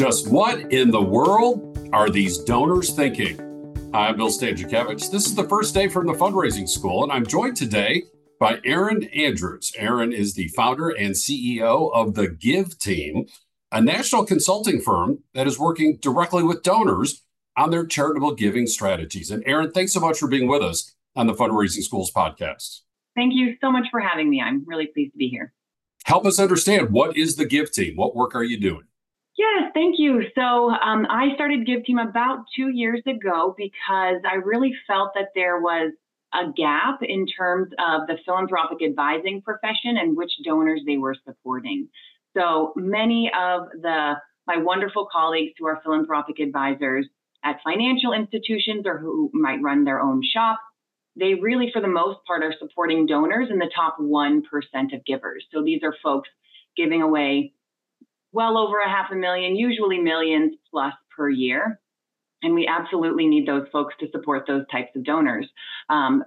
Just what in the world are these donors thinking? Hi, I'm Bill Stanczykiewicz. This is the first day from the fundraising school, and I'm joined today by Erinn Andrews. Erinn is the founder and CEO of the GiveTeam, a national consulting firm that is working directly with donors on their charitable giving strategies. And Erinn, thanks so much for being with us on the Fundraising Schools podcast. Thank you so much for having me. I'm really pleased to be here. Help us understand what is the GiveTeam? What work are you doing? Yes, thank you. So um, I started GiveTeam about two years ago because I really felt that there was a gap in terms of the philanthropic advising profession and which donors they were supporting. So many of the my wonderful colleagues who are philanthropic advisors at financial institutions or who might run their own shop, they really, for the most part, are supporting donors in the top 1% of givers. So these are folks giving away well over a half a million, usually millions plus per year. And we absolutely need those folks to support those types of donors. Um,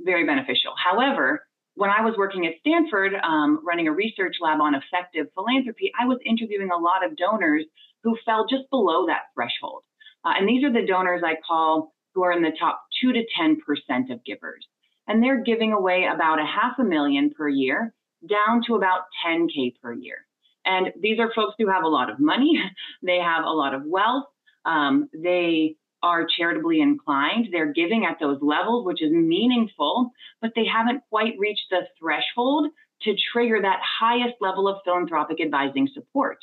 very beneficial. However, when I was working at Stanford, um, running a research lab on effective philanthropy, I was interviewing a lot of donors who fell just below that threshold. Uh, and these are the donors I call who are in the top 2 to 10% of givers. And they're giving away about a half a million per year down to about 10K per year. And these are folks who have a lot of money, they have a lot of wealth, um, they are charitably inclined, they're giving at those levels, which is meaningful, but they haven't quite reached the threshold to trigger that highest level of philanthropic advising support.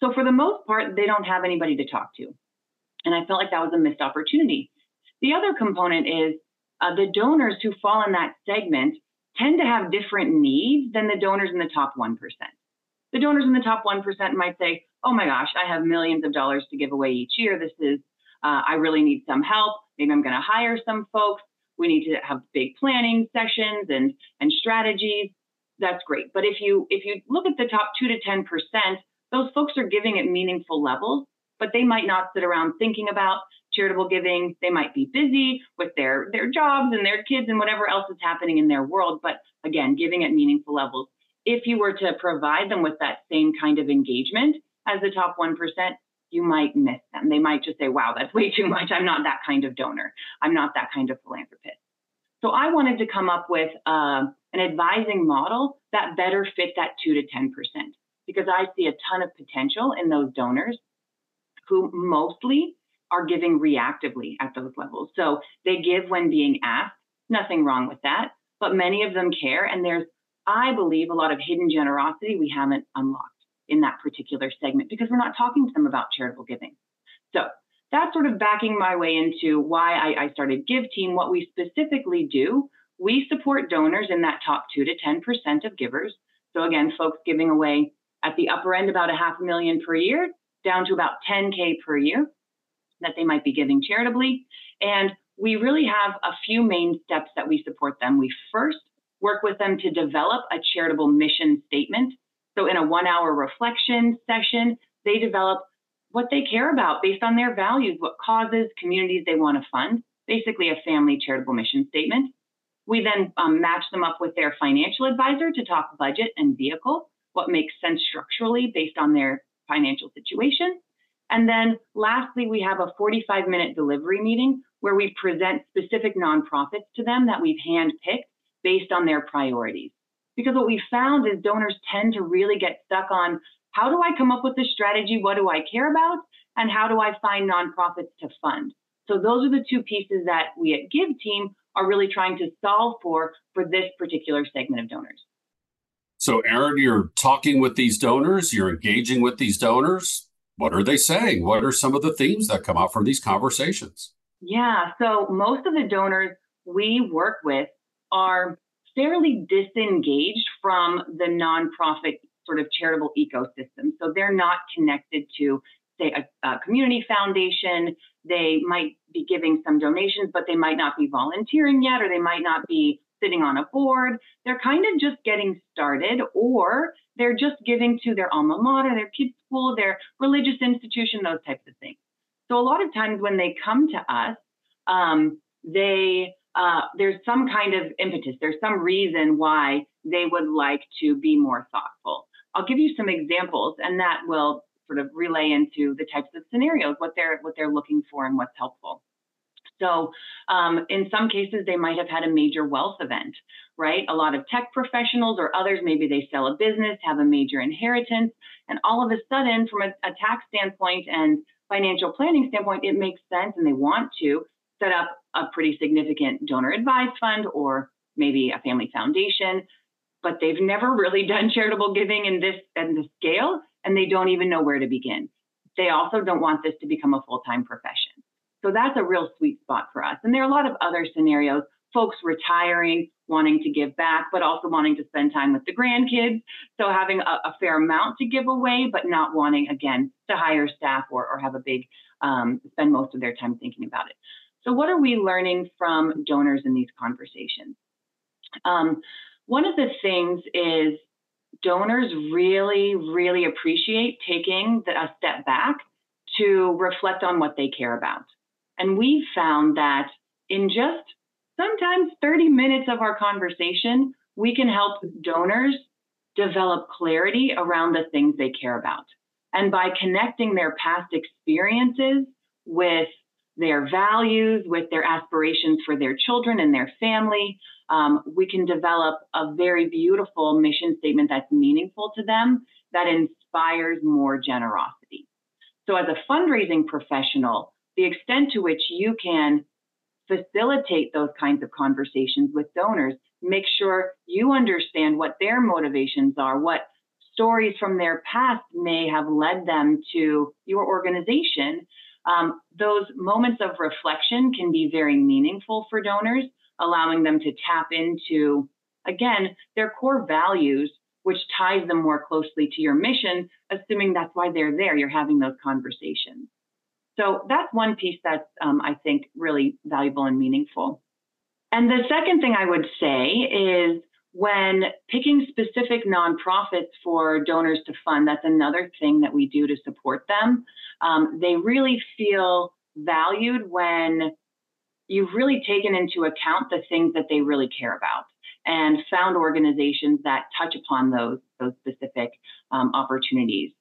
So, for the most part, they don't have anybody to talk to. And I felt like that was a missed opportunity. The other component is uh, the donors who fall in that segment tend to have different needs than the donors in the top 1% the donors in the top 1% might say, oh my gosh, I have millions of dollars to give away each year. This is, uh, I really need some help. Maybe I'm going to hire some folks. We need to have big planning sessions and, and strategies. That's great. But if you if you look at the top two to 10%, those folks are giving at meaningful levels, but they might not sit around thinking about charitable giving. They might be busy with their, their jobs and their kids and whatever else is happening in their world. But again, giving at meaningful levels if you were to provide them with that same kind of engagement as the top 1%, you might miss them. They might just say, wow, that's way too much. I'm not that kind of donor. I'm not that kind of philanthropist. So I wanted to come up with uh, an advising model that better fit that 2 to 10% because I see a ton of potential in those donors who mostly are giving reactively at those levels. So they give when being asked, nothing wrong with that, but many of them care and there's I believe a lot of hidden generosity we haven't unlocked in that particular segment because we're not talking to them about charitable giving. So that's sort of backing my way into why I, I started Give Team. What we specifically do, we support donors in that top two to 10% of givers. So again, folks giving away at the upper end about a half a million per year, down to about 10K per year that they might be giving charitably. And we really have a few main steps that we support them. We first work with them to develop a charitable mission statement. So, in a one hour reflection session, they develop what they care about based on their values, what causes, communities they want to fund, basically a family charitable mission statement. We then um, match them up with their financial advisor to talk budget and vehicle, what makes sense structurally based on their financial situation. And then lastly, we have a 45 minute delivery meeting where we present specific nonprofits to them that we've handpicked based on their priorities. Because what we found is donors tend to really get stuck on how do I come up with this strategy? What do I care about? And how do I find nonprofits to fund? So those are the two pieces that we at GiveTeam are really trying to solve for for this particular segment of donors. So, Erinn, you're talking with these donors, you're engaging with these donors. What are they saying? What are some of the themes that come out from these conversations? Yeah, so most of the donors we work with are fairly disengaged from the nonprofit sort of charitable ecosystem. So they're not connected to, say, a, a, community foundation. They might be giving some donations, but they might not be volunteering yet, or they might not be sitting on a board. They're kind of just getting started, or they're just giving to their alma mater, their kids' school, their religious institution, those types of things. So a lot of times when they come to us, um, they uh, there's some kind of impetus, there's some reason why they would like to be more thoughtful. I'll give you some examples, and that will sort of relay into the types of scenarios, what they're what they're looking for and what's helpful. So, um, in some cases, they might have had a major wealth event, right? A lot of tech professionals or others, maybe they sell a business, have a major inheritance, and all of a sudden, from a, a tax standpoint and financial planning standpoint, it makes sense and they want to set up a pretty significant donor advised fund or maybe a family foundation, but they've never really done charitable giving in this and the scale, and they don't even know where to begin. They also don't want this to become a full time profession. So that's a real sweet spot for us. And there are a lot of other scenarios folks retiring, wanting to give back, but also wanting to spend time with the grandkids. So having a, a fair amount to give away, but not wanting, again, to hire staff or, or have a big, um, spend most of their time thinking about it. So, what are we learning from donors in these conversations? Um, one of the things is donors really, really appreciate taking the, a step back to reflect on what they care about. And we've found that in just sometimes 30 minutes of our conversation, we can help donors develop clarity around the things they care about. And by connecting their past experiences with their values, with their aspirations for their children and their family, um, we can develop a very beautiful mission statement that's meaningful to them, that inspires more generosity. So, as a fundraising professional, the extent to which you can facilitate those kinds of conversations with donors, make sure you understand what their motivations are, what stories from their past may have led them to your organization. Um, those moments of reflection can be very meaningful for donors, allowing them to tap into, again, their core values, which ties them more closely to your mission, assuming that's why they're there. You're having those conversations. So that's one piece that's, um, I think, really valuable and meaningful. And the second thing I would say is when picking specific nonprofits for donors to fund, that's another thing that we do to support them. Um, they really feel valued when you've really taken into account the things that they really care about and found organizations that touch upon those, those specific um, opportunities.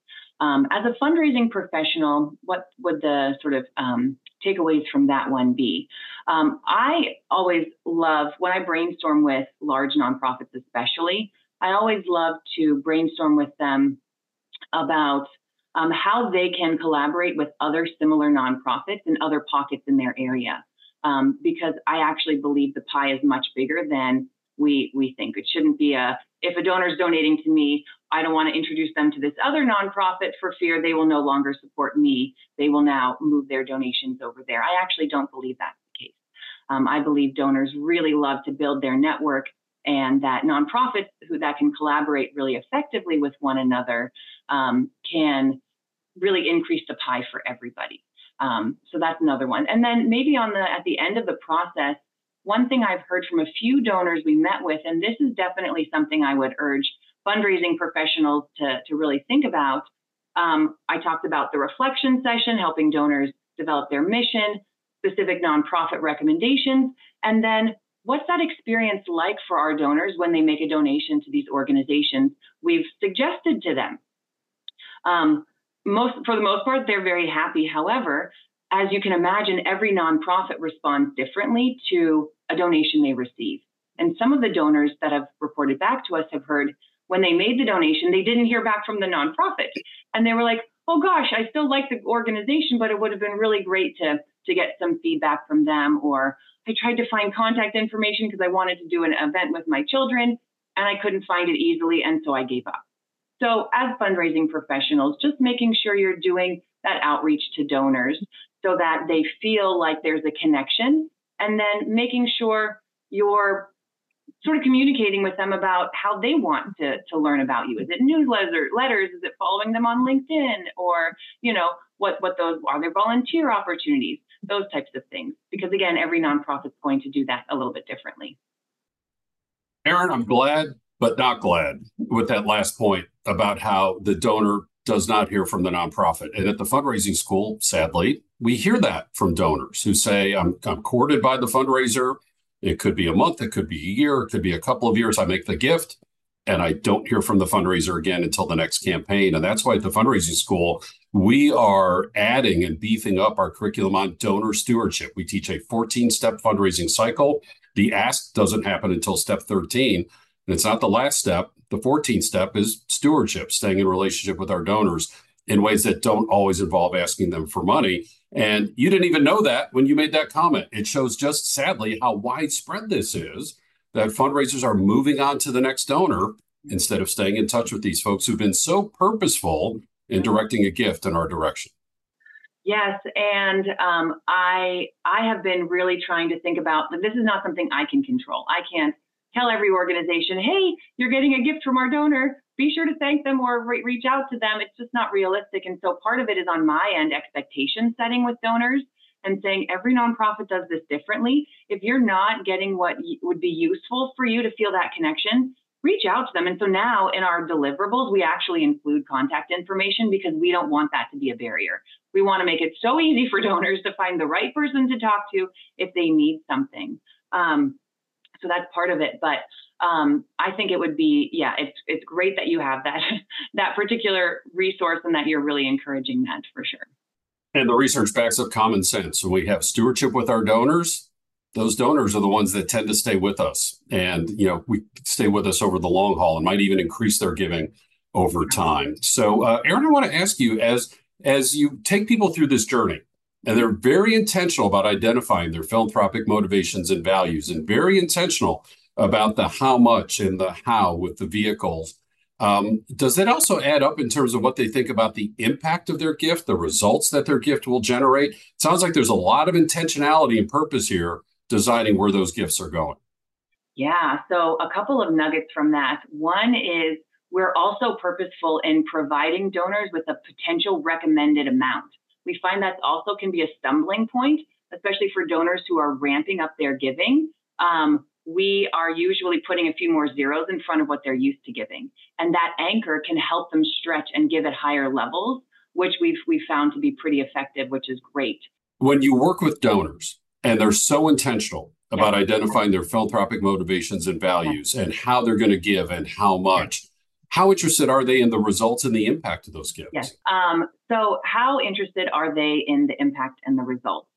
Um, as a fundraising professional, what would the sort of um, takeaways from that one be? Um, I always love, when I brainstorm with large nonprofits, especially, I always love to brainstorm with them about um, how they can collaborate with other similar nonprofits and other pockets in their area. Um, because I actually believe the pie is much bigger than we we think. It shouldn't be a if a donor is donating to me, I don't want to introduce them to this other nonprofit for fear they will no longer support me. They will now move their donations over there. I actually don't believe that's the case. Um, I believe donors really love to build their network and that nonprofits who that can collaborate really effectively with one another um, can really increase the pie for everybody. Um, so that's another one. And then maybe on the at the end of the process, one thing I've heard from a few donors we met with, and this is definitely something I would urge fundraising professionals to, to really think about. Um, I talked about the reflection session, helping donors develop their mission, specific nonprofit recommendations, and then what's that experience like for our donors when they make a donation to these organizations we've suggested to them? Um, most, for the most part, they're very happy. However, as you can imagine, every nonprofit responds differently to a donation they receive. And some of the donors that have reported back to us have heard when they made the donation, they didn't hear back from the nonprofit. And they were like, oh gosh, I still like the organization, but it would have been really great to, to get some feedback from them. Or I tried to find contact information because I wanted to do an event with my children and I couldn't find it easily. And so I gave up. So, as fundraising professionals, just making sure you're doing that outreach to donors so that they feel like there's a connection, and then making sure you're sort of communicating with them about how they want to, to learn about you. Is it newsletter letters? Is it following them on LinkedIn? Or, you know, what, what those are there volunteer opportunities? Those types of things. Because again, every nonprofit's going to do that a little bit differently. Erinn, I'm glad, but not glad with that last point about how the donor does not hear from the nonprofit. And at the fundraising school, sadly, we hear that from donors who say, I'm, I'm courted by the fundraiser. It could be a month, it could be a year, it could be a couple of years. I make the gift and I don't hear from the fundraiser again until the next campaign. And that's why at the fundraising school, we are adding and beefing up our curriculum on donor stewardship. We teach a 14 step fundraising cycle. The ask doesn't happen until step 13. And it's not the last step. The 14th step is stewardship, staying in relationship with our donors in ways that don't always involve asking them for money. And you didn't even know that when you made that comment. It shows just sadly how widespread this is that fundraisers are moving on to the next donor instead of staying in touch with these folks who've been so purposeful in directing a gift in our direction. Yes, and um, I I have been really trying to think about this is not something I can control. I can't tell every organization, hey, you're getting a gift from our donor. Be sure to thank them or re- reach out to them. It's just not realistic. And so part of it is on my end expectation setting with donors and saying every nonprofit does this differently. If you're not getting what would be useful for you to feel that connection, reach out to them. And so now in our deliverables, we actually include contact information because we don't want that to be a barrier. We want to make it so easy for donors to find the right person to talk to if they need something. Um, so that's part of it. But um, I think it would be, yeah, it's it's great that you have that that particular resource and that you're really encouraging that for sure. And the research backs up common sense. When we have stewardship with our donors, those donors are the ones that tend to stay with us, and you know we stay with us over the long haul and might even increase their giving over time. So, uh, Erinn, I want to ask you as as you take people through this journey and they're very intentional about identifying their philanthropic motivations and values, and very intentional about the how much and the how with the vehicles. Um, does that also add up in terms of what they think about the impact of their gift, the results that their gift will generate? It sounds like there's a lot of intentionality and purpose here designing where those gifts are going. Yeah, so a couple of nuggets from that. One is we're also purposeful in providing donors with a potential recommended amount. We find that also can be a stumbling point, especially for donors who are ramping up their giving. Um, we are usually putting a few more zeros in front of what they're used to giving. And that anchor can help them stretch and give at higher levels, which we've, we've found to be pretty effective, which is great. When you work with donors and they're so intentional about yeah. identifying their philanthropic motivations and values yeah. and how they're going to give and how much, how interested are they in the results and the impact of those gifts? Yes. Um, so, how interested are they in the impact and the results?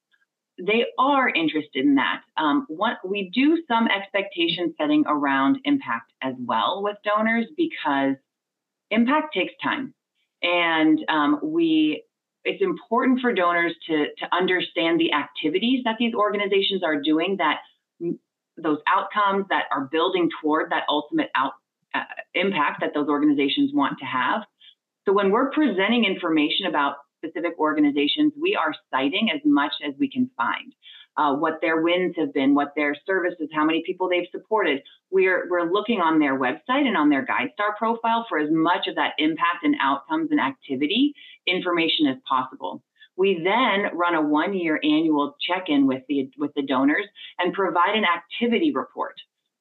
They are interested in that. Um, what, we do some expectation setting around impact as well with donors because impact takes time, and um, we it's important for donors to to understand the activities that these organizations are doing that those outcomes that are building toward that ultimate out, uh, impact that those organizations want to have. So when we're presenting information about specific organizations, we are citing as much as we can find. Uh, what their wins have been, what their services, how many people they've supported. We're, we're looking on their website and on their GuideStar profile for as much of that impact and outcomes and activity information as possible. We then run a one year annual check in with the, with the donors and provide an activity report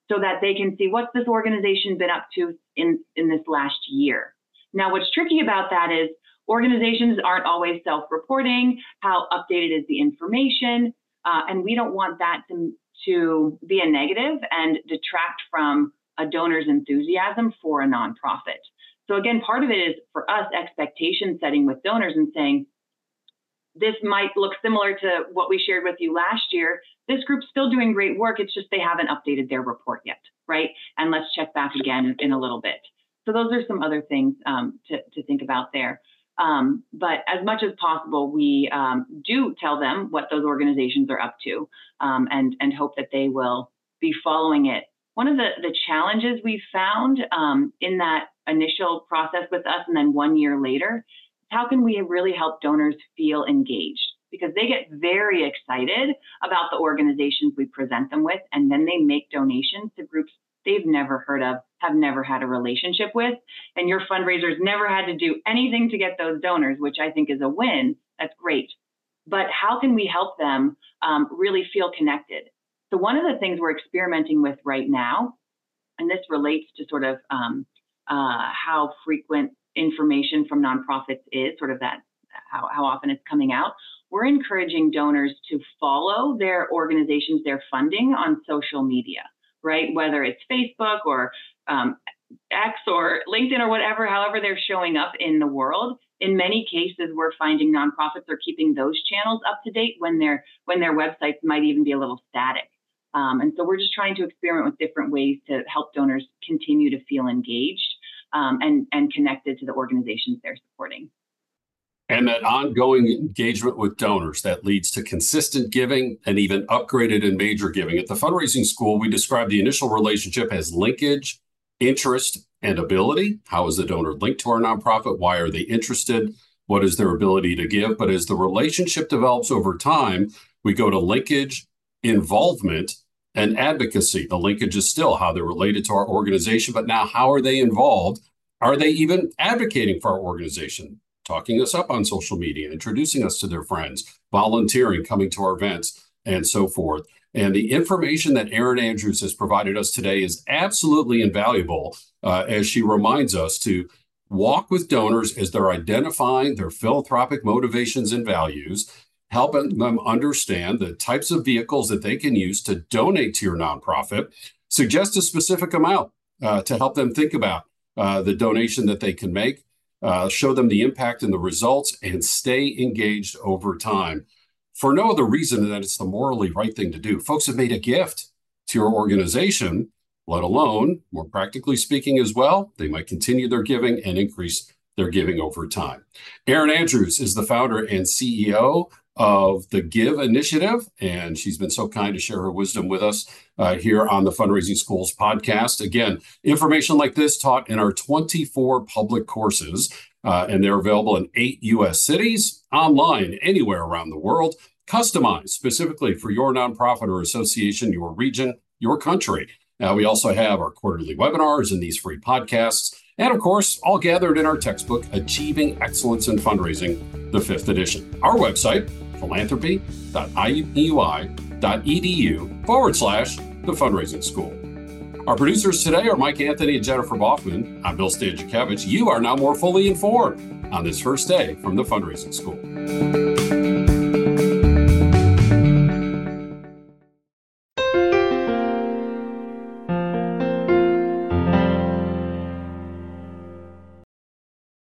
so that they can see what's this organization been up to in, in this last year. Now, what's tricky about that is organizations aren't always self reporting. How updated is the information? Uh, and we don't want that to, to be a negative and detract from a donor's enthusiasm for a nonprofit. So, again, part of it is for us expectation setting with donors and saying, this might look similar to what we shared with you last year. This group's still doing great work. It's just they haven't updated their report yet, right? And let's check back again in a little bit. So those are some other things um, to, to think about there. Um, but as much as possible, we um, do tell them what those organizations are up to um, and, and hope that they will be following it. One of the, the challenges we found um, in that initial process with us and then one year later how can we really help donors feel engaged? Because they get very excited about the organizations we present them with, and then they make donations to groups they've never heard of, have never had a relationship with, and your fundraisers never had to do anything to get those donors, which I think is a win. That's great. But how can we help them um, really feel connected? So, one of the things we're experimenting with right now, and this relates to sort of um, uh, how frequent information from nonprofits is, sort of that how, how often it's coming out, we're encouraging donors to follow their organizations, their funding on social media, right? Whether it's Facebook or um, X or LinkedIn or whatever, however they're showing up in the world, in many cases, we're finding nonprofits are keeping those channels up to date when their when their websites might even be a little static. Um, and so we're just trying to experiment with different ways to help donors continue to feel engaged um, and and connected to the organizations they're supporting. And that ongoing engagement with donors that leads to consistent giving and even upgraded and major giving. At the fundraising school, we describe the initial relationship as linkage, interest, and ability. How is the donor linked to our nonprofit? Why are they interested? What is their ability to give? But as the relationship develops over time, we go to linkage, involvement, and advocacy. The linkage is still how they're related to our organization, but now how are they involved? Are they even advocating for our organization? talking us up on social media, introducing us to their friends, volunteering, coming to our events, and so forth. And the information that Erinn Andrews has provided us today is absolutely invaluable uh, as she reminds us to walk with donors as they're identifying their philanthropic motivations and values, helping them understand the types of vehicles that they can use to donate to your nonprofit, suggest a specific amount uh, to help them think about uh, the donation that they can make, uh, show them the impact and the results, and stay engaged over time for no other reason than it's the morally right thing to do. Folks have made a gift to your organization, let alone, more practically speaking, as well, they might continue their giving and increase their giving over time. Erinn Andrews is the founder and CEO of the Give Initiative, and she's been so kind to share her wisdom with us uh, here on the Fundraising Schools podcast. Again, information like this taught in our 24 public courses, uh, and they're available in eight U.S. cities, online, anywhere around the world, customized specifically for your nonprofit or association, your region, your country. Uh, we also have our quarterly webinars and these free podcasts. And of course, all gathered in our textbook, Achieving Excellence in Fundraising, the fifth edition. Our website, philanthropy.iui.edu forward slash the fundraising school. Our producers today are Mike Anthony and Jennifer Boffman. I'm Bill Stanczykiewicz. You are now more fully informed on this first day from the fundraising school.